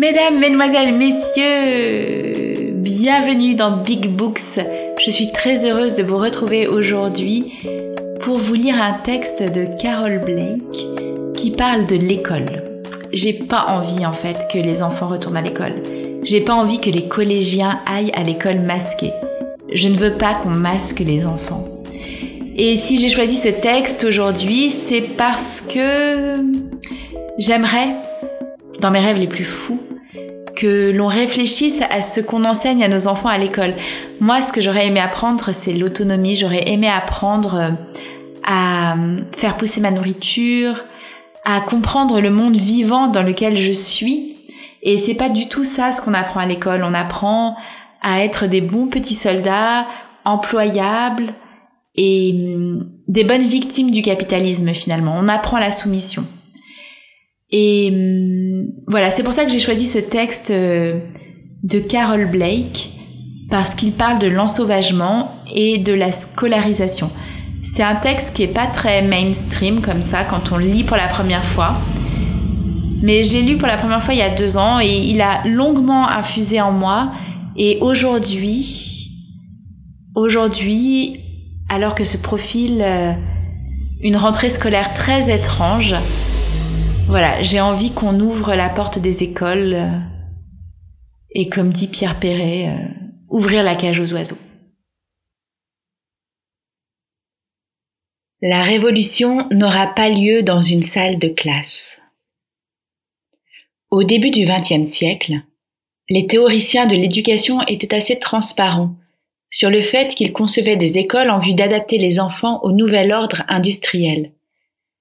Mesdames, Mesdemoiselles, Messieurs, bienvenue dans Big Books. Je suis très heureuse de vous retrouver aujourd'hui pour vous lire un texte de Carol Blake qui parle de l'école. J'ai pas envie en fait que les enfants retournent à l'école. J'ai pas envie que les collégiens aillent à l'école masqués. Je ne veux pas qu'on masque les enfants. Et si j'ai choisi ce texte aujourd'hui, c'est parce que j'aimerais, dans mes rêves les plus fous, que l'on réfléchisse à ce qu'on enseigne à nos enfants à l'école. Moi, ce que j'aurais aimé apprendre, c'est l'autonomie. J'aurais aimé apprendre euh, à faire pousser ma nourriture, à comprendre le monde vivant dans lequel je suis. Et c'est pas du tout ça ce qu'on apprend à l'école. On apprend à être des bons petits soldats, employables et hum, des bonnes victimes du capitalisme finalement. On apprend la soumission. Et hum, voilà, c'est pour ça que j'ai choisi ce texte euh, de Carol Blake, parce qu'il parle de l'ensauvagement et de la scolarisation. C'est un texte qui est pas très mainstream comme ça quand on le lit pour la première fois. Mais je l'ai lu pour la première fois il y a deux ans et il a longuement infusé en moi. Et aujourd'hui, aujourd'hui, alors que se profile euh, une rentrée scolaire très étrange, voilà, j'ai envie qu'on ouvre la porte des écoles euh, et comme dit Pierre Perret, euh, ouvrir la cage aux oiseaux. La révolution n'aura pas lieu dans une salle de classe. Au début du XXe siècle, les théoriciens de l'éducation étaient assez transparents sur le fait qu'ils concevaient des écoles en vue d'adapter les enfants au nouvel ordre industriel.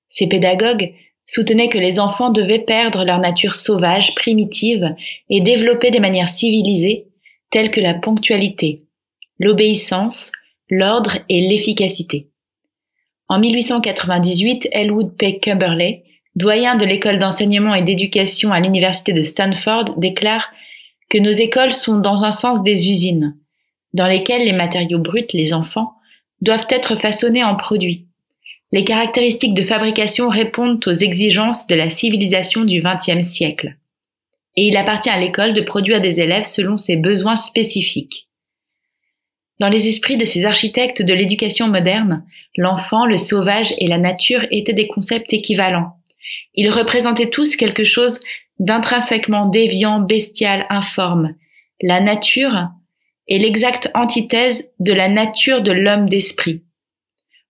Ces pédagogues soutenait que les enfants devaient perdre leur nature sauvage, primitive, et développer des manières civilisées, telles que la ponctualité, l'obéissance, l'ordre et l'efficacité. En 1898, Elwood P. Cumberley, doyen de l'école d'enseignement et d'éducation à l'université de Stanford, déclare que nos écoles sont dans un sens des usines, dans lesquelles les matériaux bruts, les enfants, doivent être façonnés en produits, les caractéristiques de fabrication répondent aux exigences de la civilisation du XXe siècle. Et il appartient à l'école de produire des élèves selon ses besoins spécifiques. Dans les esprits de ces architectes de l'éducation moderne, l'enfant, le sauvage et la nature étaient des concepts équivalents. Ils représentaient tous quelque chose d'intrinsèquement déviant, bestial, informe. La nature est l'exacte antithèse de la nature de l'homme d'esprit.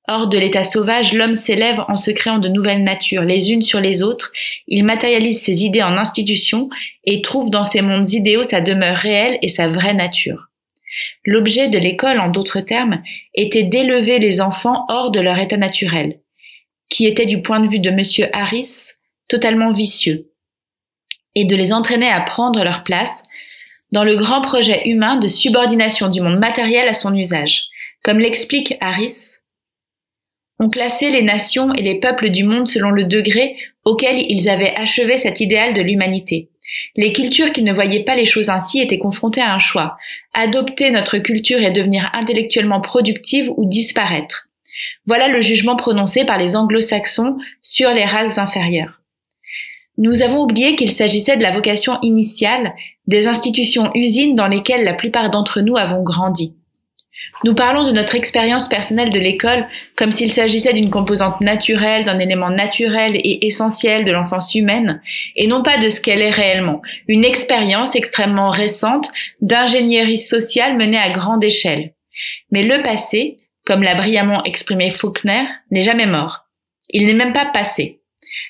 Hors de l'état sauvage, l'homme s'élève en se créant de nouvelles natures, les unes sur les autres, il matérialise ses idées en institutions et trouve dans ces mondes idéaux sa demeure réelle et sa vraie nature. L'objet de l'école, en d'autres termes, était d'élever les enfants hors de leur état naturel, qui était du point de vue de M. Harris totalement vicieux, et de les entraîner à prendre leur place dans le grand projet humain de subordination du monde matériel à son usage. Comme l'explique Harris, on classait les nations et les peuples du monde selon le degré auquel ils avaient achevé cet idéal de l'humanité. Les cultures qui ne voyaient pas les choses ainsi étaient confrontées à un choix. Adopter notre culture et devenir intellectuellement productive ou disparaître. Voilà le jugement prononcé par les anglo-saxons sur les races inférieures. Nous avons oublié qu'il s'agissait de la vocation initiale des institutions usines dans lesquelles la plupart d'entre nous avons grandi. Nous parlons de notre expérience personnelle de l'école comme s'il s'agissait d'une composante naturelle, d'un élément naturel et essentiel de l'enfance humaine, et non pas de ce qu'elle est réellement, une expérience extrêmement récente d'ingénierie sociale menée à grande échelle. Mais le passé, comme l'a brillamment exprimé Faulkner, n'est jamais mort. Il n'est même pas passé.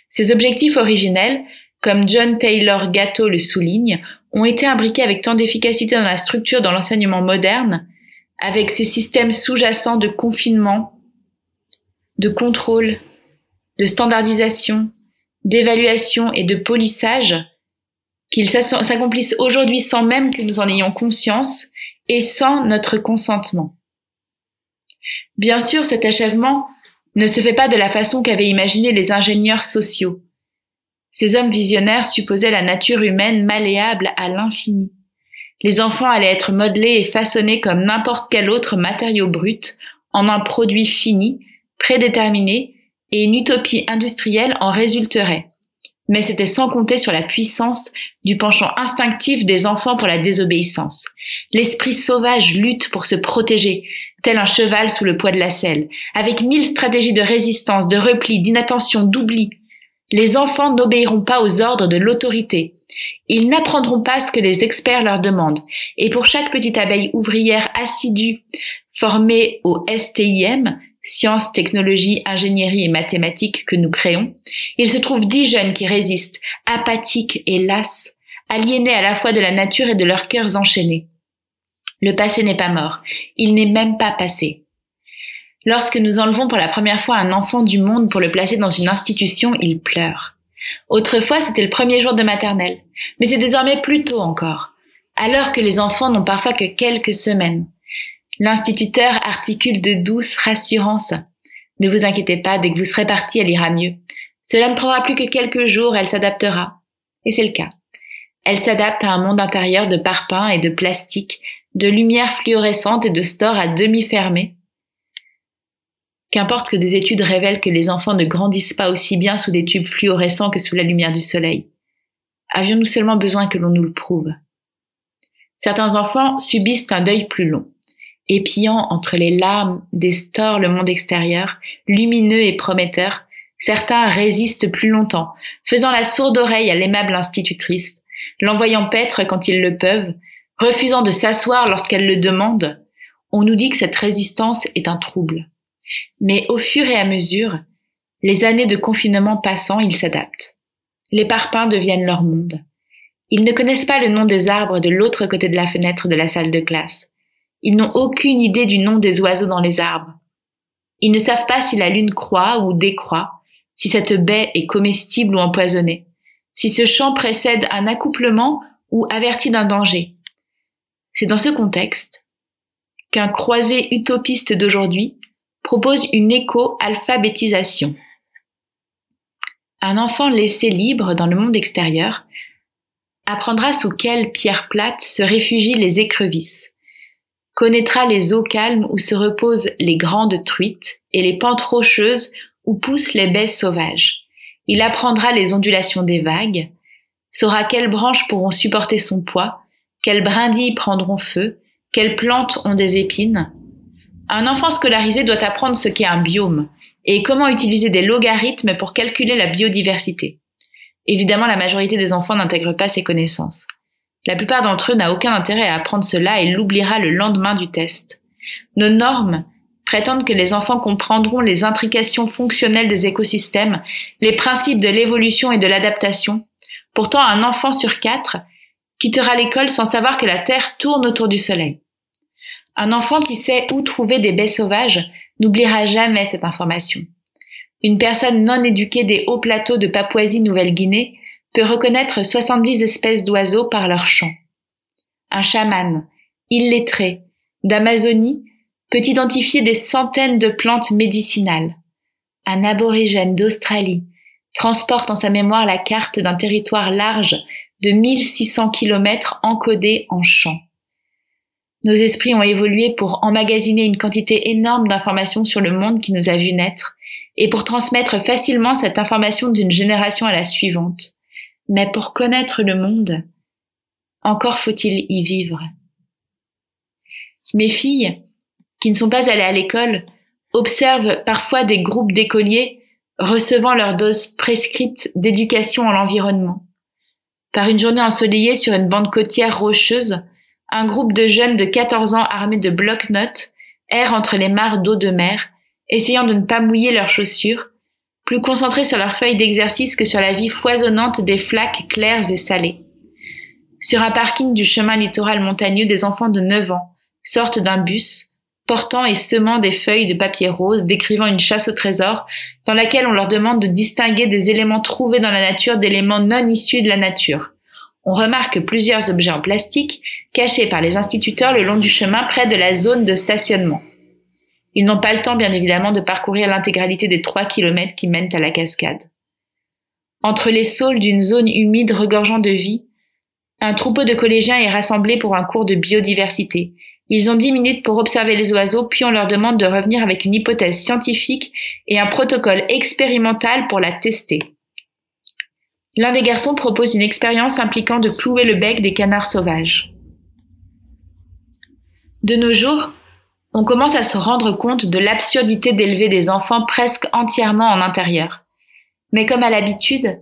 Ses objectifs originels, comme John Taylor Gatto le souligne, ont été imbriqués avec tant d'efficacité dans la structure dans l'enseignement moderne, avec ces systèmes sous-jacents de confinement, de contrôle, de standardisation, d'évaluation et de polissage, qu'ils s'accomplissent aujourd'hui sans même que nous en ayons conscience et sans notre consentement. Bien sûr, cet achèvement ne se fait pas de la façon qu'avaient imaginé les ingénieurs sociaux. Ces hommes visionnaires supposaient la nature humaine malléable à l'infini. Les enfants allaient être modelés et façonnés comme n'importe quel autre matériau brut en un produit fini, prédéterminé, et une utopie industrielle en résulterait. mais c'était sans compter sur la puissance du penchant instinctif des enfants pour la désobéissance. L'esprit sauvage lutte pour se protéger, tel un cheval sous le poids de la selle, avec mille stratégies de résistance, de repli, d'inattention, d'oubli. Les enfants n'obéiront pas aux ordres de l'autorité. Ils n'apprendront pas ce que les experts leur demandent. Et pour chaque petite abeille ouvrière assidue formée au STIM, sciences, technologies, ingénierie et mathématiques que nous créons, il se trouve dix jeunes qui résistent, apathiques et lasses, aliénés à la fois de la nature et de leurs cœurs enchaînés. Le passé n'est pas mort, il n'est même pas passé. Lorsque nous enlevons pour la première fois un enfant du monde pour le placer dans une institution, il pleure. Autrefois, c'était le premier jour de maternelle, mais c'est désormais plus tôt encore, alors que les enfants n'ont parfois que quelques semaines. L'instituteur articule de douces rassurances. Ne vous inquiétez pas, dès que vous serez parti, elle ira mieux. Cela ne prendra plus que quelques jours, elle s'adaptera. Et c'est le cas. Elle s'adapte à un monde intérieur de parpaings et de plastique, de lumière fluorescente et de stores à demi fermés. Qu'importe que des études révèlent que les enfants ne grandissent pas aussi bien sous des tubes fluorescents que sous la lumière du soleil. Avions-nous seulement besoin que l'on nous le prouve? Certains enfants subissent un deuil plus long épiant entre les larmes des stores le monde extérieur, lumineux et prometteur, certains résistent plus longtemps, faisant la sourde oreille à l'aimable institutrice, l'envoyant paître quand ils le peuvent, refusant de s'asseoir lorsqu'elle le demande. On nous dit que cette résistance est un trouble. Mais au fur et à mesure, les années de confinement passant, ils s'adaptent. Les parpaings deviennent leur monde. Ils ne connaissent pas le nom des arbres de l'autre côté de la fenêtre de la salle de classe. Ils n'ont aucune idée du nom des oiseaux dans les arbres. Ils ne savent pas si la lune croît ou décroît, si cette baie est comestible ou empoisonnée, si ce champ précède un accouplement ou avertit d'un danger. C'est dans ce contexte qu'un croisé utopiste d'aujourd'hui propose une éco-alphabétisation. Un enfant laissé libre dans le monde extérieur apprendra sous quelle pierre plate se réfugient les écrevisses, connaîtra les eaux calmes où se reposent les grandes truites et les pentes rocheuses où poussent les baies sauvages. Il apprendra les ondulations des vagues, saura quelles branches pourront supporter son poids, quelles brindilles prendront feu, quelles plantes ont des épines. Un enfant scolarisé doit apprendre ce qu'est un biome et comment utiliser des logarithmes pour calculer la biodiversité. Évidemment, la majorité des enfants n'intègrent pas ces connaissances. La plupart d'entre eux n'a aucun intérêt à apprendre cela et l'oubliera le lendemain du test. Nos normes prétendent que les enfants comprendront les intrications fonctionnelles des écosystèmes, les principes de l'évolution et de l'adaptation. Pourtant, un enfant sur quatre quittera l'école sans savoir que la Terre tourne autour du Soleil. Un enfant qui sait où trouver des baies sauvages n'oubliera jamais cette information. Une personne non éduquée des hauts plateaux de Papouasie-Nouvelle-Guinée peut reconnaître 70 espèces d'oiseaux par leur chant. Un chaman, illettré, d'Amazonie, peut identifier des centaines de plantes médicinales. Un aborigène d'Australie transporte en sa mémoire la carte d'un territoire large de 1600 km encodé en chant. Nos esprits ont évolué pour emmagasiner une quantité énorme d'informations sur le monde qui nous a vu naître et pour transmettre facilement cette information d'une génération à la suivante. Mais pour connaître le monde, encore faut-il y vivre. Mes filles, qui ne sont pas allées à l'école, observent parfois des groupes d'écoliers recevant leur dose prescrite d'éducation à l'environnement. Par une journée ensoleillée sur une bande côtière rocheuse, un groupe de jeunes de 14 ans armés de bloc-notes errent entre les mares d'eau de mer, essayant de ne pas mouiller leurs chaussures, plus concentrés sur leurs feuilles d'exercice que sur la vie foisonnante des flaques claires et salées. Sur un parking du chemin littoral montagneux, des enfants de 9 ans sortent d'un bus, portant et semant des feuilles de papier rose décrivant une chasse au trésor dans laquelle on leur demande de distinguer des éléments trouvés dans la nature d'éléments non issus de la nature. On remarque plusieurs objets en plastique cachés par les instituteurs le long du chemin près de la zone de stationnement. Ils n'ont pas le temps, bien évidemment, de parcourir l'intégralité des trois kilomètres qui mènent à la cascade. Entre les saules d'une zone humide regorgeant de vie, un troupeau de collégiens est rassemblé pour un cours de biodiversité. Ils ont dix minutes pour observer les oiseaux, puis on leur demande de revenir avec une hypothèse scientifique et un protocole expérimental pour la tester. L'un des garçons propose une expérience impliquant de clouer le bec des canards sauvages. De nos jours, on commence à se rendre compte de l'absurdité d'élever des enfants presque entièrement en intérieur. Mais comme à l'habitude,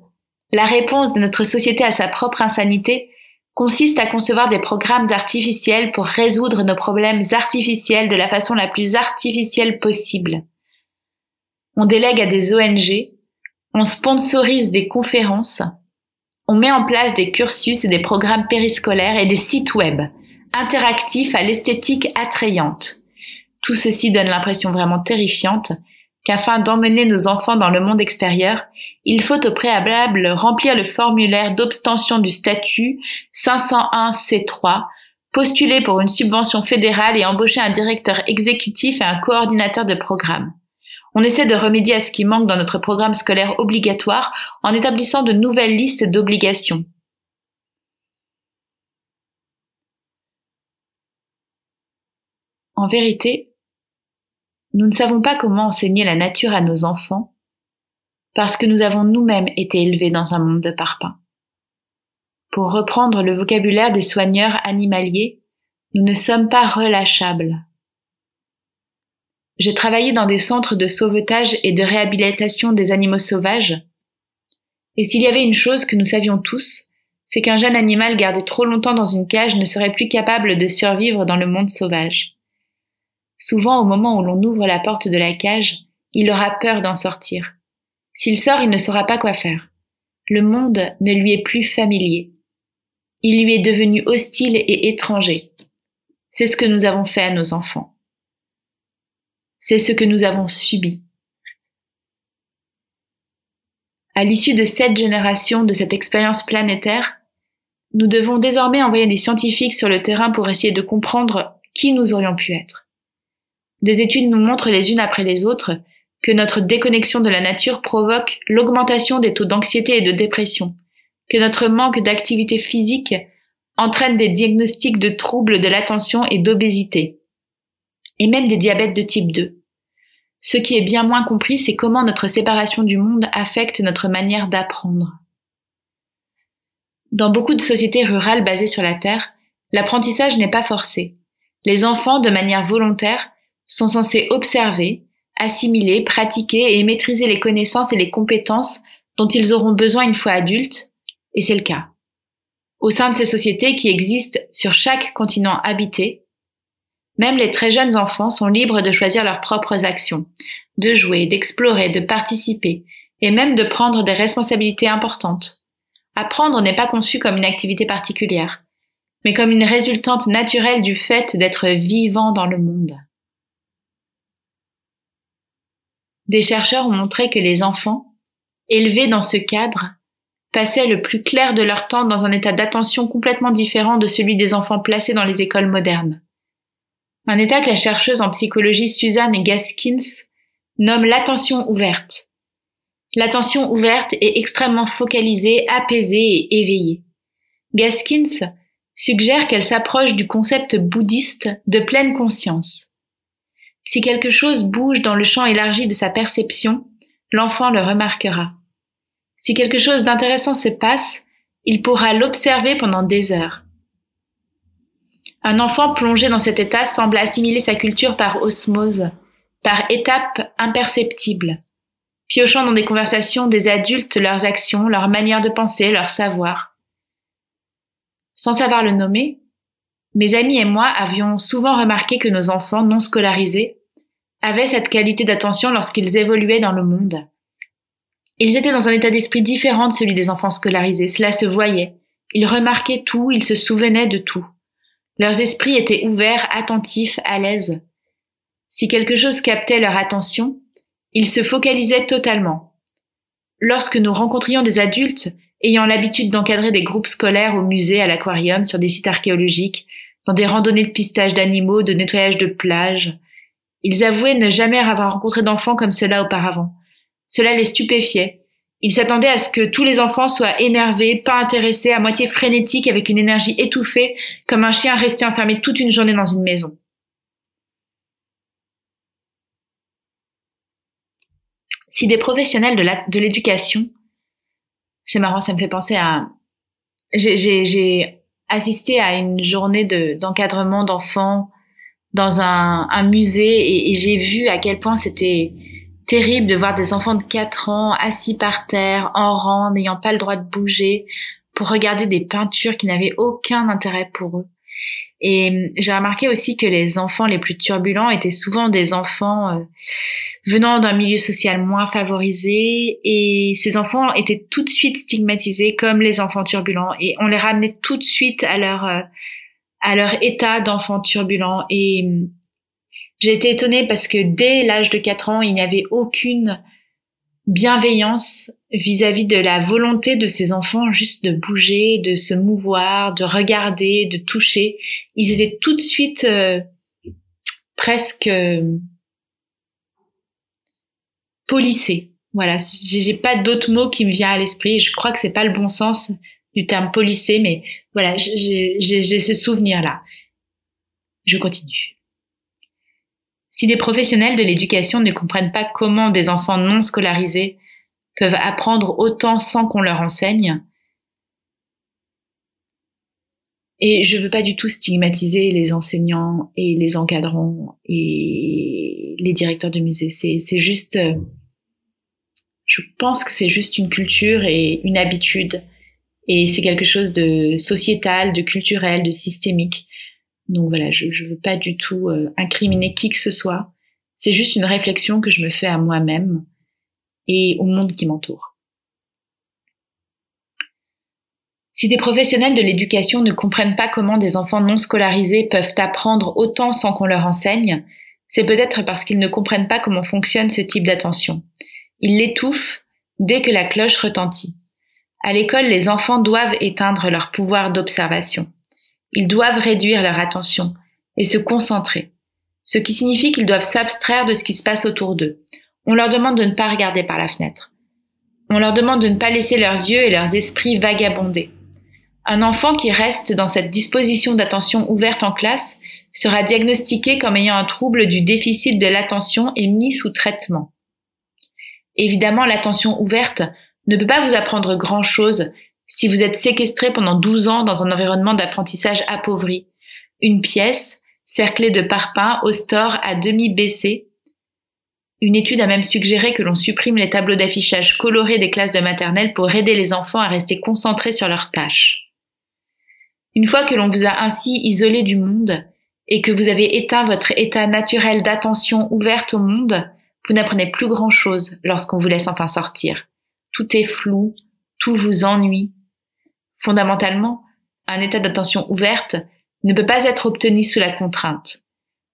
la réponse de notre société à sa propre insanité consiste à concevoir des programmes artificiels pour résoudre nos problèmes artificiels de la façon la plus artificielle possible. On délègue à des ONG, on sponsorise des conférences, on met en place des cursus et des programmes périscolaires et des sites web interactifs à l'esthétique attrayante. Tout ceci donne l'impression vraiment terrifiante qu'afin d'emmener nos enfants dans le monde extérieur, il faut au préalable remplir le formulaire d'obstention du statut 501C3, postuler pour une subvention fédérale et embaucher un directeur exécutif et un coordinateur de programme. On essaie de remédier à ce qui manque dans notre programme scolaire obligatoire en établissant de nouvelles listes d'obligations. En vérité, nous ne savons pas comment enseigner la nature à nos enfants parce que nous avons nous-mêmes été élevés dans un monde de parpaings. Pour reprendre le vocabulaire des soigneurs animaliers, nous ne sommes pas relâchables. J'ai travaillé dans des centres de sauvetage et de réhabilitation des animaux sauvages. Et s'il y avait une chose que nous savions tous, c'est qu'un jeune animal gardé trop longtemps dans une cage ne serait plus capable de survivre dans le monde sauvage. Souvent, au moment où l'on ouvre la porte de la cage, il aura peur d'en sortir. S'il sort, il ne saura pas quoi faire. Le monde ne lui est plus familier. Il lui est devenu hostile et étranger. C'est ce que nous avons fait à nos enfants. C'est ce que nous avons subi. À l'issue de sept générations de cette expérience planétaire, nous devons désormais envoyer des scientifiques sur le terrain pour essayer de comprendre qui nous aurions pu être. Des études nous montrent les unes après les autres que notre déconnexion de la nature provoque l'augmentation des taux d'anxiété et de dépression, que notre manque d'activité physique entraîne des diagnostics de troubles de l'attention et d'obésité, et même des diabètes de type 2. Ce qui est bien moins compris, c'est comment notre séparation du monde affecte notre manière d'apprendre. Dans beaucoup de sociétés rurales basées sur la Terre, l'apprentissage n'est pas forcé. Les enfants, de manière volontaire, sont censés observer, assimiler, pratiquer et maîtriser les connaissances et les compétences dont ils auront besoin une fois adultes, et c'est le cas. Au sein de ces sociétés qui existent sur chaque continent habité, même les très jeunes enfants sont libres de choisir leurs propres actions, de jouer, d'explorer, de participer, et même de prendre des responsabilités importantes. Apprendre n'est pas conçu comme une activité particulière, mais comme une résultante naturelle du fait d'être vivant dans le monde. Des chercheurs ont montré que les enfants, élevés dans ce cadre, passaient le plus clair de leur temps dans un état d'attention complètement différent de celui des enfants placés dans les écoles modernes un état que la chercheuse en psychologie Suzanne Gaskins nomme l'attention ouverte. L'attention ouverte est extrêmement focalisée, apaisée et éveillée. Gaskins suggère qu'elle s'approche du concept bouddhiste de pleine conscience. Si quelque chose bouge dans le champ élargi de sa perception, l'enfant le remarquera. Si quelque chose d'intéressant se passe, il pourra l'observer pendant des heures. Un enfant plongé dans cet état semble assimiler sa culture par osmose, par étapes imperceptibles, piochant dans des conversations des adultes leurs actions, leur manière de penser, leur savoir. Sans savoir le nommer, mes amis et moi avions souvent remarqué que nos enfants non scolarisés avaient cette qualité d'attention lorsqu'ils évoluaient dans le monde. Ils étaient dans un état d'esprit différent de celui des enfants scolarisés, cela se voyait. Ils remarquaient tout, ils se souvenaient de tout. Leurs esprits étaient ouverts, attentifs, à l'aise. Si quelque chose captait leur attention, ils se focalisaient totalement. Lorsque nous rencontrions des adultes ayant l'habitude d'encadrer des groupes scolaires au musée, à l'aquarium, sur des sites archéologiques, dans des randonnées de pistage d'animaux, de nettoyage de plages, ils avouaient ne jamais avoir rencontré d'enfants comme cela auparavant. Cela les stupéfiait, il s'attendait à ce que tous les enfants soient énervés, pas intéressés, à moitié frénétiques, avec une énergie étouffée, comme un chien resté enfermé toute une journée dans une maison. Si des professionnels de l'éducation c'est marrant, ça me fait penser à. J'ai assisté à une journée d'encadrement d'enfants dans un, musée et j'ai vu à quel point c'était terrible de voir des enfants de 4 ans assis par terre, en rang, n'ayant pas le droit de bouger, pour regarder des peintures qui n'avaient aucun intérêt pour eux. Et hum, j'ai remarqué aussi que les enfants les plus turbulents étaient souvent des enfants euh, venant d'un milieu social moins favorisé et ces enfants étaient tout de suite stigmatisés comme les enfants turbulents et on les ramenait tout de suite à leur euh, à leur état d'enfant turbulent et j'ai été étonnée parce que dès l'âge de 4 ans, il n'y avait aucune bienveillance vis-à-vis de la volonté de ces enfants juste de bouger, de se mouvoir, de regarder, de toucher. Ils étaient tout de suite euh, presque euh, polissés. Voilà, j'ai pas d'autres mots qui me viennent à l'esprit. Je crois que c'est pas le bon sens du terme polissé, mais voilà, j'ai ce souvenir-là. Je continue. Si des professionnels de l'éducation ne comprennent pas comment des enfants non scolarisés peuvent apprendre autant sans qu'on leur enseigne, et je veux pas du tout stigmatiser les enseignants et les encadrants et les directeurs de musées. C'est juste, euh, je pense que c'est juste une culture et une habitude. Et c'est quelque chose de sociétal, de culturel, de systémique. Donc voilà, je ne veux pas du tout euh, incriminer qui que ce soit. C'est juste une réflexion que je me fais à moi-même et au monde qui m'entoure. Si des professionnels de l'éducation ne comprennent pas comment des enfants non scolarisés peuvent apprendre autant sans qu'on leur enseigne, c'est peut-être parce qu'ils ne comprennent pas comment fonctionne ce type d'attention. Ils l'étouffent dès que la cloche retentit. À l'école, les enfants doivent éteindre leur pouvoir d'observation. Ils doivent réduire leur attention et se concentrer, ce qui signifie qu'ils doivent s'abstraire de ce qui se passe autour d'eux. On leur demande de ne pas regarder par la fenêtre. On leur demande de ne pas laisser leurs yeux et leurs esprits vagabonder. Un enfant qui reste dans cette disposition d'attention ouverte en classe sera diagnostiqué comme ayant un trouble du déficit de l'attention et mis sous traitement. Évidemment, l'attention ouverte ne peut pas vous apprendre grand-chose si vous êtes séquestré pendant 12 ans dans un environnement d'apprentissage appauvri, une pièce cerclée de parpaings au store à demi baissé, une étude a même suggéré que l'on supprime les tableaux d'affichage colorés des classes de maternelle pour aider les enfants à rester concentrés sur leurs tâches. Une fois que l'on vous a ainsi isolé du monde et que vous avez éteint votre état naturel d'attention ouverte au monde, vous n'apprenez plus grand chose lorsqu'on vous laisse enfin sortir. Tout est flou, tout vous ennuie. Fondamentalement, un état d'attention ouverte ne peut pas être obtenu sous la contrainte.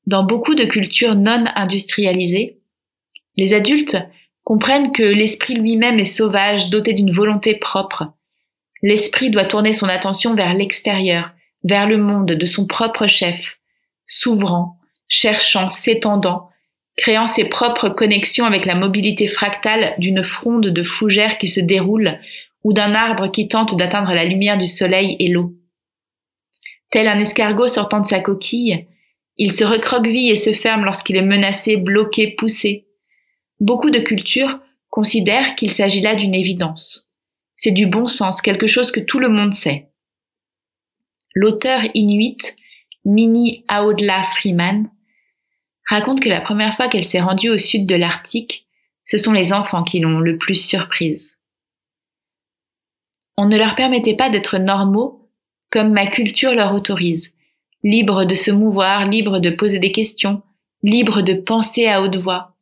Dans beaucoup de cultures non industrialisées, les adultes comprennent que l'esprit lui-même est sauvage, doté d'une volonté propre. L'esprit doit tourner son attention vers l'extérieur, vers le monde de son propre chef, s'ouvrant, cherchant, s'étendant, créant ses propres connexions avec la mobilité fractale d'une fronde de fougères qui se déroule ou d'un arbre qui tente d'atteindre la lumière du soleil et l'eau. Tel un escargot sortant de sa coquille, il se recroqueville et se ferme lorsqu'il est menacé, bloqué, poussé. Beaucoup de cultures considèrent qu'il s'agit là d'une évidence. C'est du bon sens, quelque chose que tout le monde sait. L'auteur inuit Minnie Audla Freeman raconte que la première fois qu'elle s'est rendue au sud de l'Arctique, ce sont les enfants qui l'ont le plus surprise. On ne leur permettait pas d'être normaux comme ma culture leur autorise, libres de se mouvoir, libres de poser des questions, libres de penser à haute voix,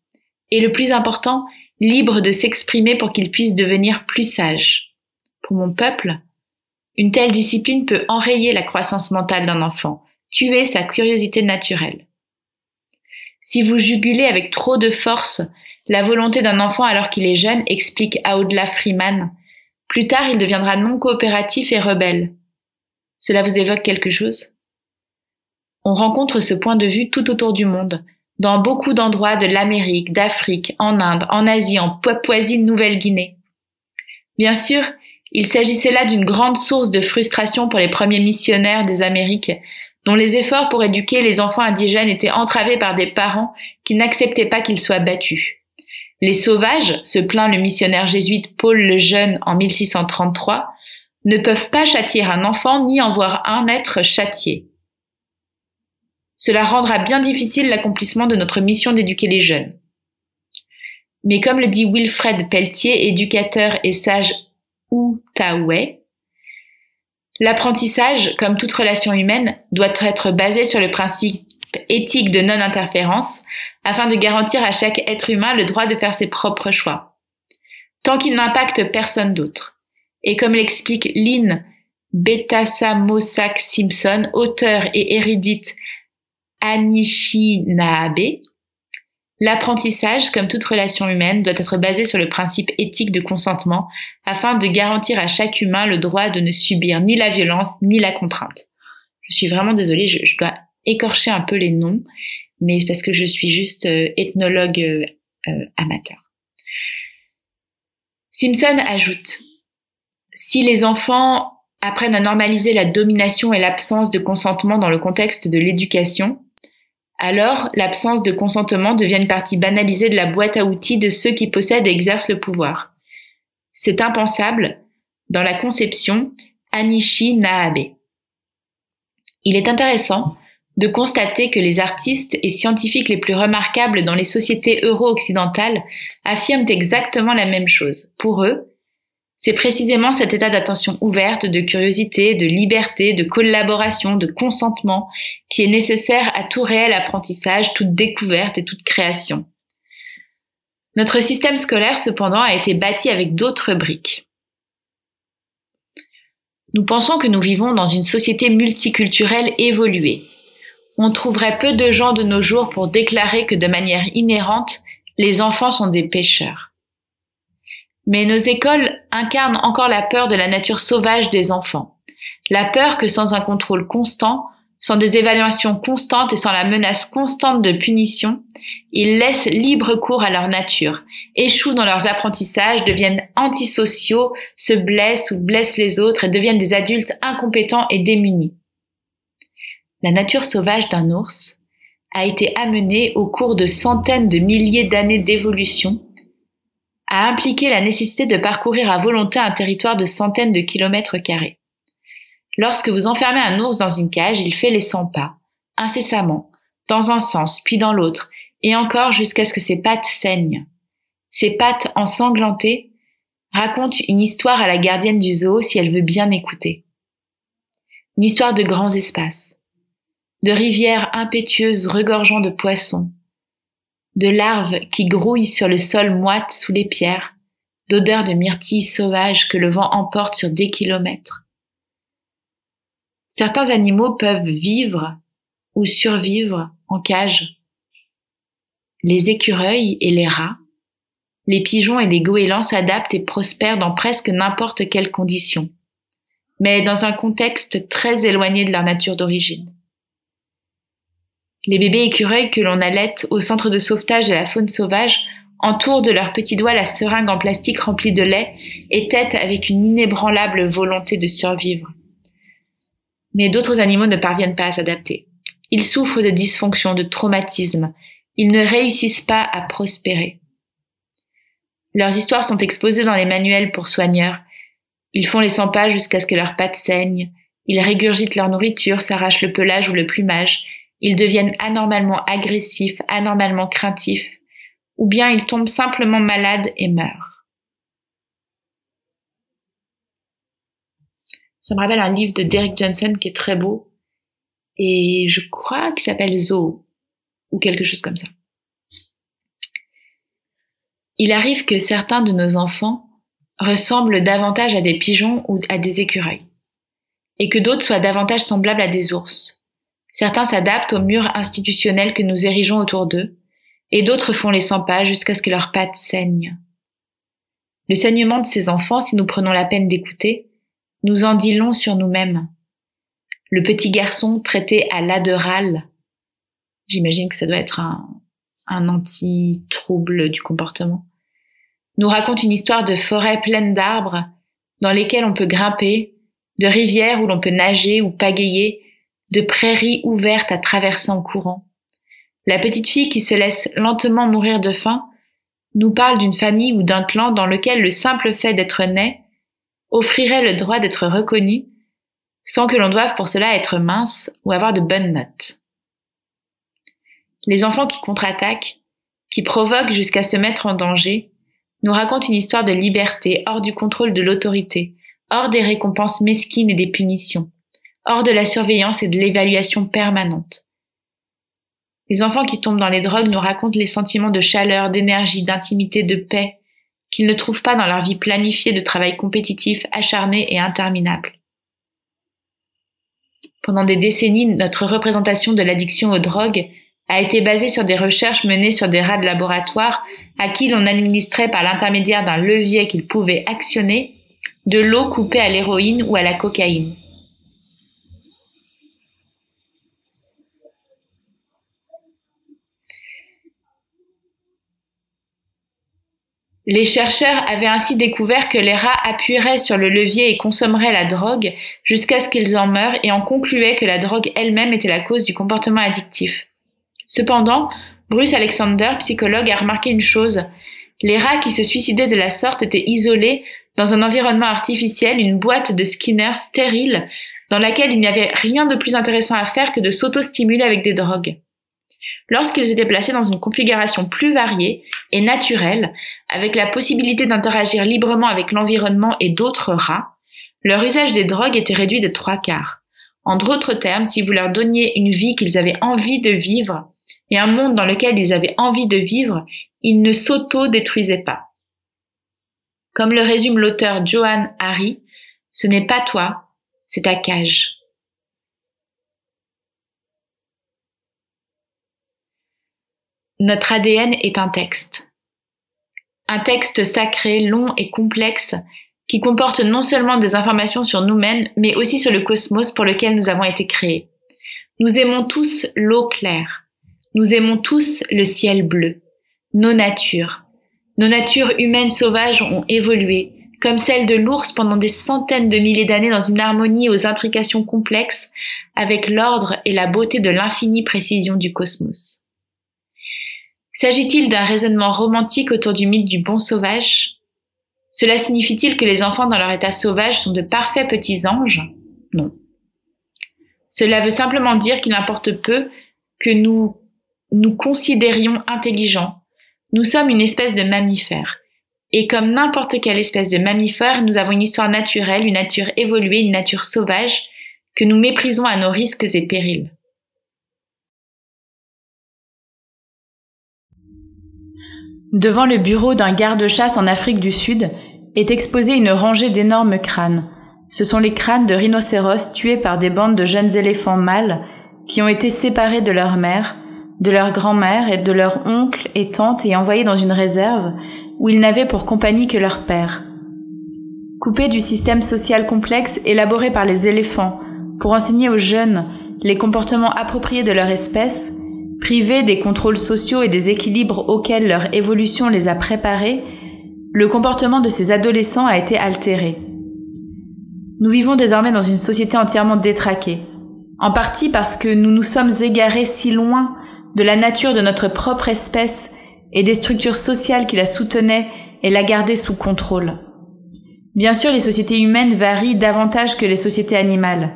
et le plus important, libres de s'exprimer pour qu'ils puissent devenir plus sages. Pour mon peuple, une telle discipline peut enrayer la croissance mentale d'un enfant, tuer sa curiosité naturelle. Si vous jugulez avec trop de force la volonté d'un enfant alors qu'il est jeune, explique Audla Freeman, plus tard, il deviendra non coopératif et rebelle. Cela vous évoque quelque chose? On rencontre ce point de vue tout autour du monde, dans beaucoup d'endroits de l'Amérique, d'Afrique, en Inde, en Asie, en Papouasie-Nouvelle-Guinée. Bien sûr, il s'agissait là d'une grande source de frustration pour les premiers missionnaires des Amériques, dont les efforts pour éduquer les enfants indigènes étaient entravés par des parents qui n'acceptaient pas qu'ils soient battus. Les sauvages, se plaint le missionnaire jésuite Paul le Jeune en 1633, ne peuvent pas châtier un enfant ni en voir un être châtié. Cela rendra bien difficile l'accomplissement de notre mission d'éduquer les jeunes. Mais comme le dit Wilfred Pelletier, éducateur et sage Outaouais, l'apprentissage, comme toute relation humaine, doit être basé sur le principe éthique de non-interférence afin de garantir à chaque être humain le droit de faire ses propres choix, tant qu'il n'impacte personne d'autre. Et comme l'explique Lynn Betassa-Mossack Simpson, auteur et érudite Anishinaabe, l'apprentissage, comme toute relation humaine, doit être basé sur le principe éthique de consentement afin de garantir à chaque humain le droit de ne subir ni la violence ni la contrainte. Je suis vraiment désolée, je, dois écorcher un peu les noms, mais c'est parce que je suis juste euh, ethnologue euh, euh, amateur. Simpson ajoute si les enfants apprennent à normaliser la domination et l'absence de consentement dans le contexte de l'éducation, alors l'absence de consentement devient une partie banalisée de la boîte à outils de ceux qui possèdent et exercent le pouvoir. C'est impensable dans la conception Anishi Naabe. Il est intéressant de constater que les artistes et scientifiques les plus remarquables dans les sociétés euro-occidentales affirment exactement la même chose. Pour eux, c'est précisément cet état d'attention ouverte, de curiosité, de liberté, de collaboration, de consentement qui est nécessaire à tout réel apprentissage, toute découverte et toute création. Notre système scolaire, cependant, a été bâti avec d'autres briques. Nous pensons que nous vivons dans une société multiculturelle évoluée. On trouverait peu de gens de nos jours pour déclarer que de manière inhérente, les enfants sont des pêcheurs. Mais nos écoles incarnent encore la peur de la nature sauvage des enfants. La peur que sans un contrôle constant, sans des évaluations constantes et sans la menace constante de punition, ils laissent libre cours à leur nature, échouent dans leurs apprentissages, deviennent antisociaux, se blessent ou blessent les autres et deviennent des adultes incompétents et démunis. La nature sauvage d'un ours a été amenée au cours de centaines de milliers d'années d'évolution a impliqué la nécessité de parcourir à volonté un territoire de centaines de kilomètres carrés. Lorsque vous enfermez un ours dans une cage, il fait les 100 pas, incessamment, dans un sens, puis dans l'autre, et encore jusqu'à ce que ses pattes saignent. Ses pattes ensanglantées racontent une histoire à la gardienne du zoo si elle veut bien écouter. Une histoire de grands espaces, de rivières impétueuses regorgeant de poissons, de larves qui grouillent sur le sol moite sous les pierres, d'odeurs de myrtilles sauvages que le vent emporte sur des kilomètres. Certains animaux peuvent vivre ou survivre en cage. Les écureuils et les rats, les pigeons et les goélands s'adaptent et prospèrent dans presque n'importe quelle condition, mais dans un contexte très éloigné de leur nature d'origine. Les bébés écureuils que l'on allait au centre de sauvetage de la faune sauvage entourent de leurs petits doigts la seringue en plastique remplie de lait et têtent avec une inébranlable volonté de survivre. Mais d'autres animaux ne parviennent pas à s'adapter. Ils souffrent de dysfonction, de traumatisme. Ils ne réussissent pas à prospérer. Leurs histoires sont exposées dans les manuels pour soigneurs. Ils font les 100 pas jusqu'à ce que leurs pattes saignent. Ils régurgitent leur nourriture, s'arrachent le pelage ou le plumage ils deviennent anormalement agressifs, anormalement craintifs, ou bien ils tombent simplement malades et meurent. Ça me rappelle un livre de Derek Johnson qui est très beau, et je crois qu'il s'appelle Zoo, ou quelque chose comme ça. Il arrive que certains de nos enfants ressemblent davantage à des pigeons ou à des écureuils, et que d'autres soient davantage semblables à des ours Certains s'adaptent aux murs institutionnels que nous érigeons autour d'eux, et d'autres font les 100 pas jusqu'à ce que leurs pattes saignent. Le saignement de ces enfants, si nous prenons la peine d'écouter, nous en dit long sur nous-mêmes. Le petit garçon traité à l'adeural, j'imagine que ça doit être un, un anti-trouble du comportement, nous raconte une histoire de forêts pleines d'arbres dans lesquelles on peut grimper, de rivières où l'on peut nager ou pagayer, de prairies ouvertes à traverser en courant. La petite fille qui se laisse lentement mourir de faim nous parle d'une famille ou d'un clan dans lequel le simple fait d'être né offrirait le droit d'être reconnu sans que l'on doive pour cela être mince ou avoir de bonnes notes. Les enfants qui contre-attaquent, qui provoquent jusqu'à se mettre en danger, nous racontent une histoire de liberté hors du contrôle de l'autorité, hors des récompenses mesquines et des punitions, hors de la surveillance et de l'évaluation permanente. Les enfants qui tombent dans les drogues nous racontent les sentiments de chaleur, d'énergie, d'intimité, de paix qu'ils ne trouvent pas dans leur vie planifiée de travail compétitif, acharné et interminable. Pendant des décennies, notre représentation de l'addiction aux drogues a été basée sur des recherches menées sur des rats de laboratoire à qui l'on administrait par l'intermédiaire d'un levier qu'ils pouvaient actionner de l'eau coupée à l'héroïne ou à la cocaïne. Les chercheurs avaient ainsi découvert que les rats appuieraient sur le levier et consommeraient la drogue jusqu'à ce qu'ils en meurent et en concluaient que la drogue elle-même était la cause du comportement addictif. Cependant, Bruce Alexander, psychologue, a remarqué une chose. Les rats qui se suicidaient de la sorte étaient isolés dans un environnement artificiel, une boîte de Skinner stérile dans laquelle il n'y avait rien de plus intéressant à faire que de s'auto-stimuler avec des drogues. Lorsqu'ils étaient placés dans une configuration plus variée et naturelle, avec la possibilité d'interagir librement avec l'environnement et d'autres rats, leur usage des drogues était réduit de trois quarts. En d'autres termes, si vous leur donniez une vie qu'ils avaient envie de vivre et un monde dans lequel ils avaient envie de vivre, ils ne s'auto-détruisaient pas. Comme le résume l'auteur Johan Harry, ce n'est pas toi, c'est ta cage. Notre ADN est un texte. Un texte sacré, long et complexe, qui comporte non seulement des informations sur nous-mêmes, mais aussi sur le cosmos pour lequel nous avons été créés. Nous aimons tous l'eau claire. Nous aimons tous le ciel bleu. Nos natures. Nos natures humaines sauvages ont évolué, comme celle de l'ours pendant des centaines de milliers d'années dans une harmonie aux intrications complexes, avec l'ordre et la beauté de l'infinie précision du cosmos. S'agit-il d'un raisonnement romantique autour du mythe du bon sauvage? Cela signifie-t-il que les enfants dans leur état sauvage sont de parfaits petits anges? Non. Cela veut simplement dire qu'il importe peu que nous nous considérions intelligents. Nous sommes une espèce de mammifère. Et comme n'importe quelle espèce de mammifère, nous avons une histoire naturelle, une nature évoluée, une nature sauvage, que nous méprisons à nos risques et périls. Devant le bureau d'un garde-chasse en Afrique du Sud est exposée une rangée d'énormes crânes. Ce sont les crânes de rhinocéros tués par des bandes de jeunes éléphants mâles qui ont été séparés de leur mère, de leur grand-mère et de leur oncle et tante et envoyés dans une réserve où ils n'avaient pour compagnie que leur père. Coupés du système social complexe élaboré par les éléphants pour enseigner aux jeunes les comportements appropriés de leur espèce, Privés des contrôles sociaux et des équilibres auxquels leur évolution les a préparés, le comportement de ces adolescents a été altéré. Nous vivons désormais dans une société entièrement détraquée, en partie parce que nous nous sommes égarés si loin de la nature de notre propre espèce et des structures sociales qui la soutenaient et la gardaient sous contrôle. Bien sûr, les sociétés humaines varient davantage que les sociétés animales,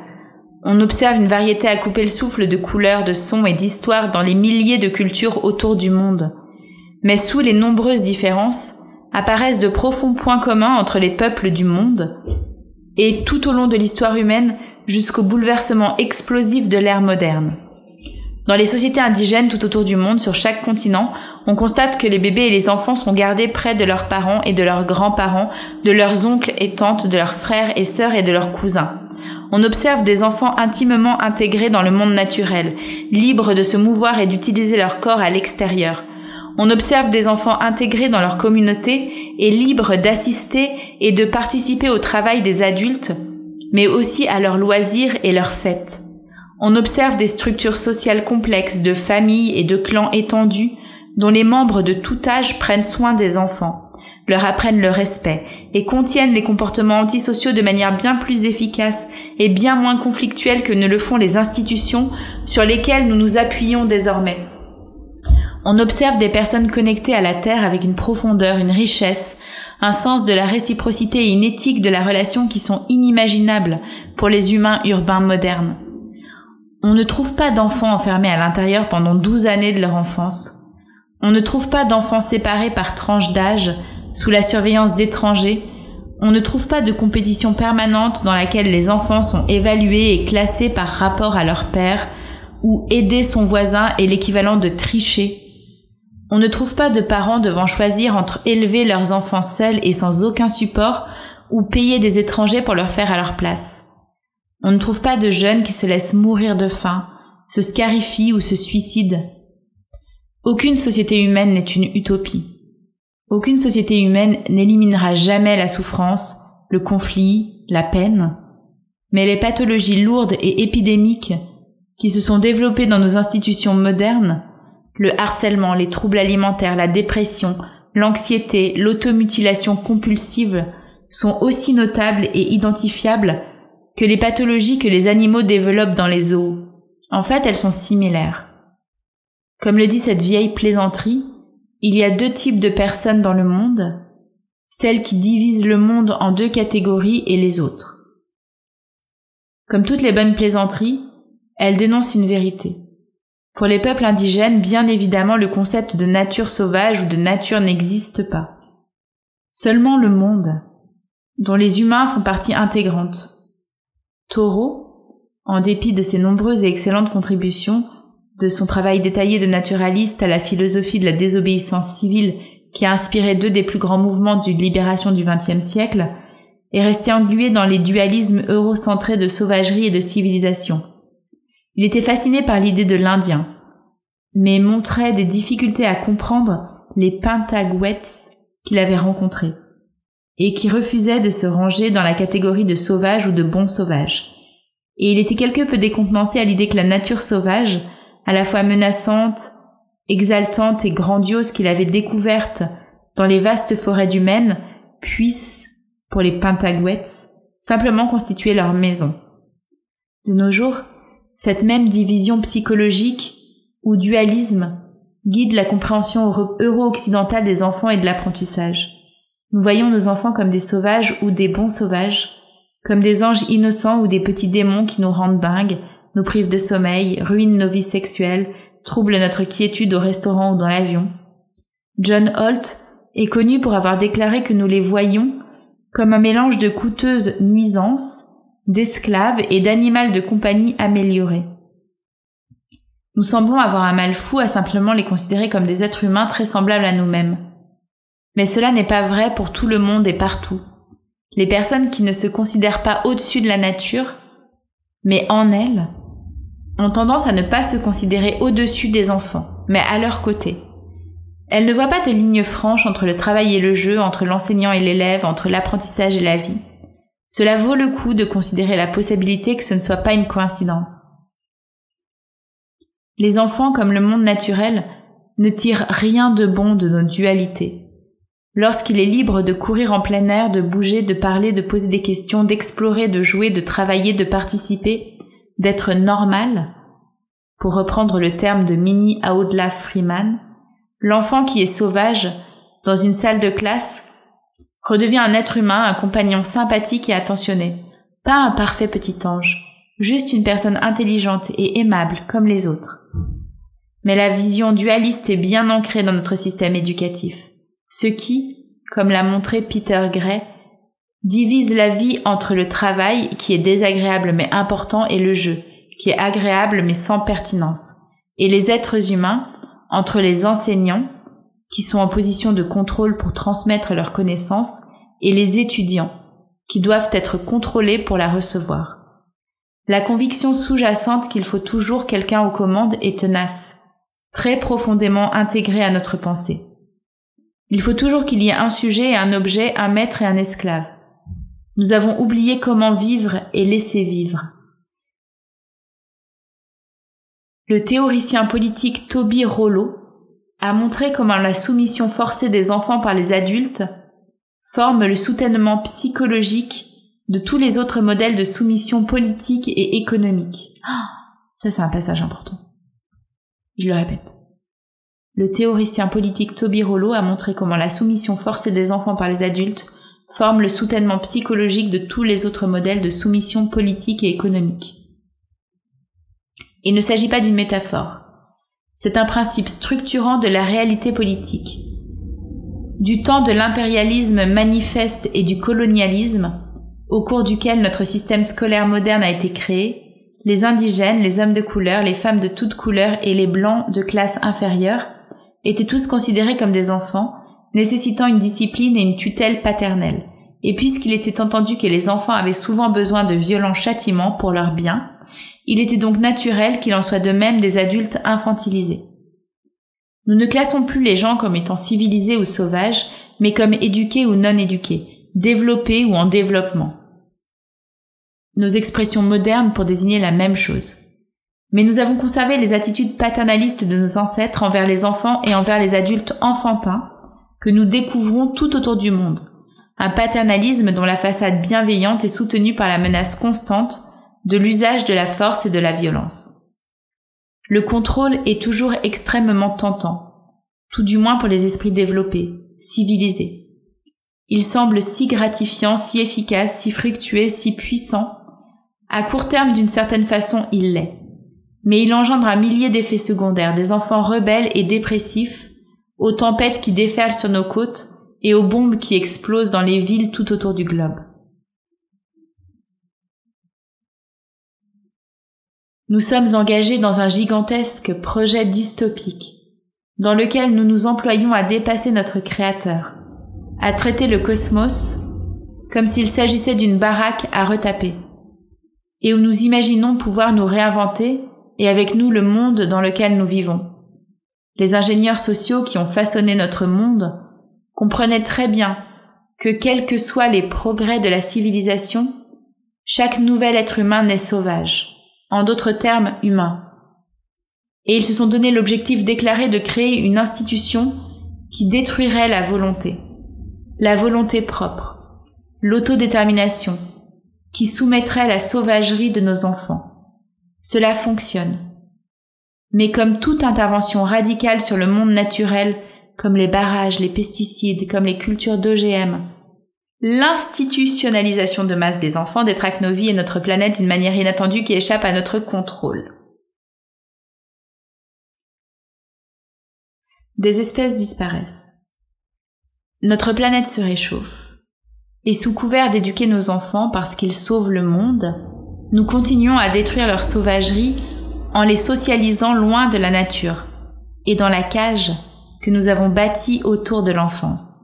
on observe une variété à couper le souffle de couleurs, de sons et d'histoires dans les milliers de cultures autour du monde. Mais sous les nombreuses différences, apparaissent de profonds points communs entre les peuples du monde, et tout au long de l'histoire humaine jusqu'au bouleversement explosif de l'ère moderne. Dans les sociétés indigènes tout autour du monde, sur chaque continent, on constate que les bébés et les enfants sont gardés près de leurs parents et de leurs grands-parents, de leurs oncles et tantes, de leurs frères et sœurs et de leurs cousins on observe des enfants intimement intégrés dans le monde naturel, libres de se mouvoir et d'utiliser leur corps à l'extérieur. On observe des enfants intégrés dans leur communauté et libres d'assister et de participer au travail des adultes, mais aussi à leurs loisirs et leurs fêtes. On observe des structures sociales complexes de familles et de clans étendus dont les membres de tout âge prennent soin des enfants leur apprennent le respect et contiennent les comportements antisociaux de manière bien plus efficace et bien moins conflictuelle que ne le font les institutions sur lesquelles nous nous appuyons désormais. On observe des personnes connectées à la Terre avec une profondeur, une richesse, un sens de la réciprocité et une éthique de la relation qui sont inimaginables pour les humains urbains modernes. On ne trouve pas d'enfants enfermés à l'intérieur pendant 12 années de leur enfance. On ne trouve pas d'enfants séparés par tranche d'âge, sous la surveillance d'étrangers. On ne trouve pas de compétition permanente dans laquelle les enfants sont évalués et classés par rapport à leur père, où aider son voisin est l'équivalent de tricher. On ne trouve pas de parents devant choisir entre élever leurs enfants seuls et sans aucun support, ou payer des étrangers pour leur faire à leur place. On ne trouve pas de jeunes qui se laissent mourir de faim, se scarifient ou se suicident. Aucune société humaine n'est une utopie. Aucune société humaine n'éliminera jamais la souffrance, le conflit, la peine. Mais les pathologies lourdes et épidémiques qui se sont développées dans nos institutions modernes, le harcèlement, les troubles alimentaires, la dépression, l'anxiété, l'automutilation compulsive, sont aussi notables et identifiables que les pathologies que les animaux développent dans les zoos. En fait, elles sont similaires. Comme le dit cette vieille plaisanterie, il y a deux types de personnes dans le monde, celles qui divisent le monde en deux catégories et les autres. Comme toutes les bonnes plaisanteries, elles dénoncent une vérité. Pour les peuples indigènes, bien évidemment, le concept de nature sauvage ou de nature n'existe pas. Seulement le monde, dont les humains font partie intégrante. Taureau, en dépit de ses nombreuses et excellentes contributions, de son travail détaillé de naturaliste à la philosophie de la désobéissance civile qui a inspiré deux des plus grands mouvements de libération du XXe siècle, est resté englué dans les dualismes eurocentrés de sauvagerie et de civilisation. Il était fasciné par l'idée de l'Indien, mais montrait des difficultés à comprendre les Pentagouets qu'il avait rencontrés et qui refusait de se ranger dans la catégorie de sauvage ou de bon sauvage. Et il était quelque peu décontenancé à l'idée que la nature sauvage, à la fois menaçante, exaltante et grandiose qu'il avait découverte dans les vastes forêts du Maine, puisse, pour les Pentagouets, simplement constituer leur maison. De nos jours, cette même division psychologique ou dualisme guide la compréhension euro-occidentale des enfants et de l'apprentissage. Nous voyons nos enfants comme des sauvages ou des bons sauvages, comme des anges innocents ou des petits démons qui nous rendent dingues, nous privent de sommeil, ruinent nos vies sexuelles, troublent notre quiétude au restaurant ou dans l'avion. John Holt est connu pour avoir déclaré que nous les voyons comme un mélange de coûteuses nuisances, d'esclaves et d'animal de compagnie améliorés. Nous semblons avoir un mal fou à simplement les considérer comme des êtres humains très semblables à nous-mêmes. Mais cela n'est pas vrai pour tout le monde et partout. Les personnes qui ne se considèrent pas au-dessus de la nature, mais en elle, ont tendance à ne pas se considérer au-dessus des enfants, mais à leur côté. Elles ne voient pas de ligne franche entre le travail et le jeu, entre l'enseignant et l'élève, entre l'apprentissage et la vie. Cela vaut le coup de considérer la possibilité que ce ne soit pas une coïncidence. Les enfants, comme le monde naturel, ne tirent rien de bon de nos dualités. Lorsqu'il est libre de courir en plein air, de bouger, de parler, de poser des questions, d'explorer, de jouer, de travailler, de participer, d'être normal, pour reprendre le terme de Minnie Audla Freeman, l'enfant qui est sauvage dans une salle de classe redevient un être humain, un compagnon sympathique et attentionné, pas un parfait petit ange, juste une personne intelligente et aimable comme les autres. Mais la vision dualiste est bien ancrée dans notre système éducatif ce qui, comme l'a montré Peter Gray, divise la vie entre le travail qui est désagréable mais important et le jeu, qui est agréable mais sans pertinence, et les êtres humains entre les enseignants, qui sont en position de contrôle pour transmettre leurs connaissances, et les étudiants, qui doivent être contrôlés pour la recevoir. La conviction sous-jacente qu'il faut toujours quelqu'un aux commandes est tenace, très profondément intégrée à notre pensée. Il faut toujours qu'il y ait un sujet et un objet, un maître et un esclave. Nous avons oublié comment vivre et laisser vivre. Le théoricien politique Toby Rollo a montré comment la soumission forcée des enfants par les adultes forme le soutènement psychologique de tous les autres modèles de soumission politique et économique. Ah, ça c'est un passage important. Je le répète. le théoricien politique Toby Rollo a montré comment la soumission forcée des enfants par les adultes forme le soutènement psychologique de tous les autres modèles de soumission politique et économique. Il ne s'agit pas d'une métaphore. C'est un principe structurant de la réalité politique. Du temps de l'impérialisme manifeste et du colonialisme, au cours duquel notre système scolaire moderne a été créé, les indigènes, les hommes de couleur, les femmes de toutes couleurs et les blancs de classe inférieure étaient tous considérés comme des enfants, nécessitant une discipline et une tutelle paternelle. Et puisqu'il était entendu que les enfants avaient souvent besoin de violents châtiments pour leur bien, il était donc naturel qu'il en soit de même des adultes infantilisés. Nous ne classons plus les gens comme étant civilisés ou sauvages, mais comme éduqués ou non éduqués, développés ou en développement. Nos expressions modernes pour désigner la même chose. Mais nous avons conservé les attitudes paternalistes de nos ancêtres envers les enfants et envers les adultes enfantins que nous découvrons tout autour du monde. Un paternalisme dont la façade bienveillante est soutenue par la menace constante de l'usage de la force et de la violence. Le contrôle est toujours extrêmement tentant, tout du moins pour les esprits développés, civilisés. Il semble si gratifiant, si efficace, si fructueux, si puissant. À court terme, d'une certaine façon, il l'est. Mais il engendre un millier d'effets secondaires, des enfants rebelles et dépressifs, aux tempêtes qui déferlent sur nos côtes et aux bombes qui explosent dans les villes tout autour du globe. Nous sommes engagés dans un gigantesque projet dystopique, dans lequel nous nous employons à dépasser notre Créateur, à traiter le cosmos comme s'il s'agissait d'une baraque à retaper, et où nous imaginons pouvoir nous réinventer et avec nous le monde dans lequel nous vivons. Les ingénieurs sociaux qui ont façonné notre monde comprenaient très bien que quels que soient les progrès de la civilisation, chaque nouvel être humain naît sauvage en d'autres termes humains. Et ils se sont donné l'objectif déclaré de créer une institution qui détruirait la volonté, la volonté propre, l'autodétermination, qui soumettrait la sauvagerie de nos enfants. Cela fonctionne. Mais comme toute intervention radicale sur le monde naturel, comme les barrages, les pesticides, comme les cultures d'OGM, l'institutionnalisation de masse des enfants détraque nos vies et notre planète d'une manière inattendue qui échappe à notre contrôle. Des espèces disparaissent. Notre planète se réchauffe. Et sous couvert d'éduquer nos enfants parce qu'ils sauvent le monde, nous continuons à détruire leur sauvagerie en les socialisant loin de la nature et dans la cage que nous avons bâtie autour de l'enfance.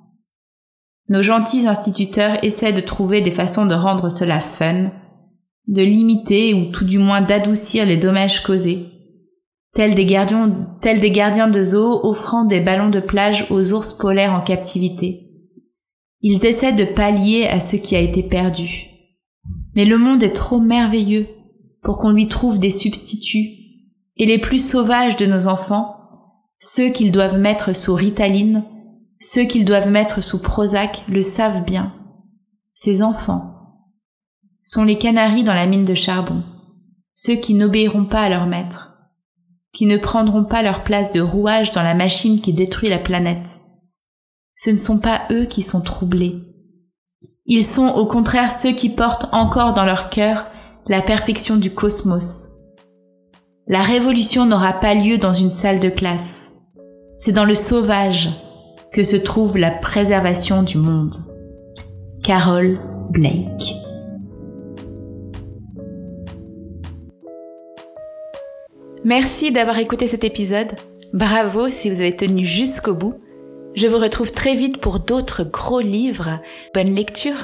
Nos gentils instituteurs essaient de trouver des façons de rendre cela fun, de limiter ou tout du moins d'adoucir les dommages causés, tels des, gardiens, tels des gardiens de zoo offrant des ballons de plage aux ours polaires en captivité. Ils essaient de pallier à ce qui a été perdu. Mais le monde est trop merveilleux pour qu'on lui trouve des substituts, et les plus sauvages de nos enfants, ceux qu'ils doivent mettre sous ritaline, ceux qu'ils doivent mettre sous Prozac le savent bien. Ces enfants sont les canaris dans la mine de charbon, ceux qui n'obéiront pas à leur maître, qui ne prendront pas leur place de rouage dans la machine qui détruit la planète. Ce ne sont pas eux qui sont troublés. Ils sont au contraire ceux qui portent encore dans leur cœur la perfection du cosmos. La révolution n'aura pas lieu dans une salle de classe. C'est dans le sauvage, que se trouve la préservation du monde. Carol Blake. Merci d'avoir écouté cet épisode. Bravo si vous avez tenu jusqu'au bout. Je vous retrouve très vite pour d'autres gros livres. Bonne lecture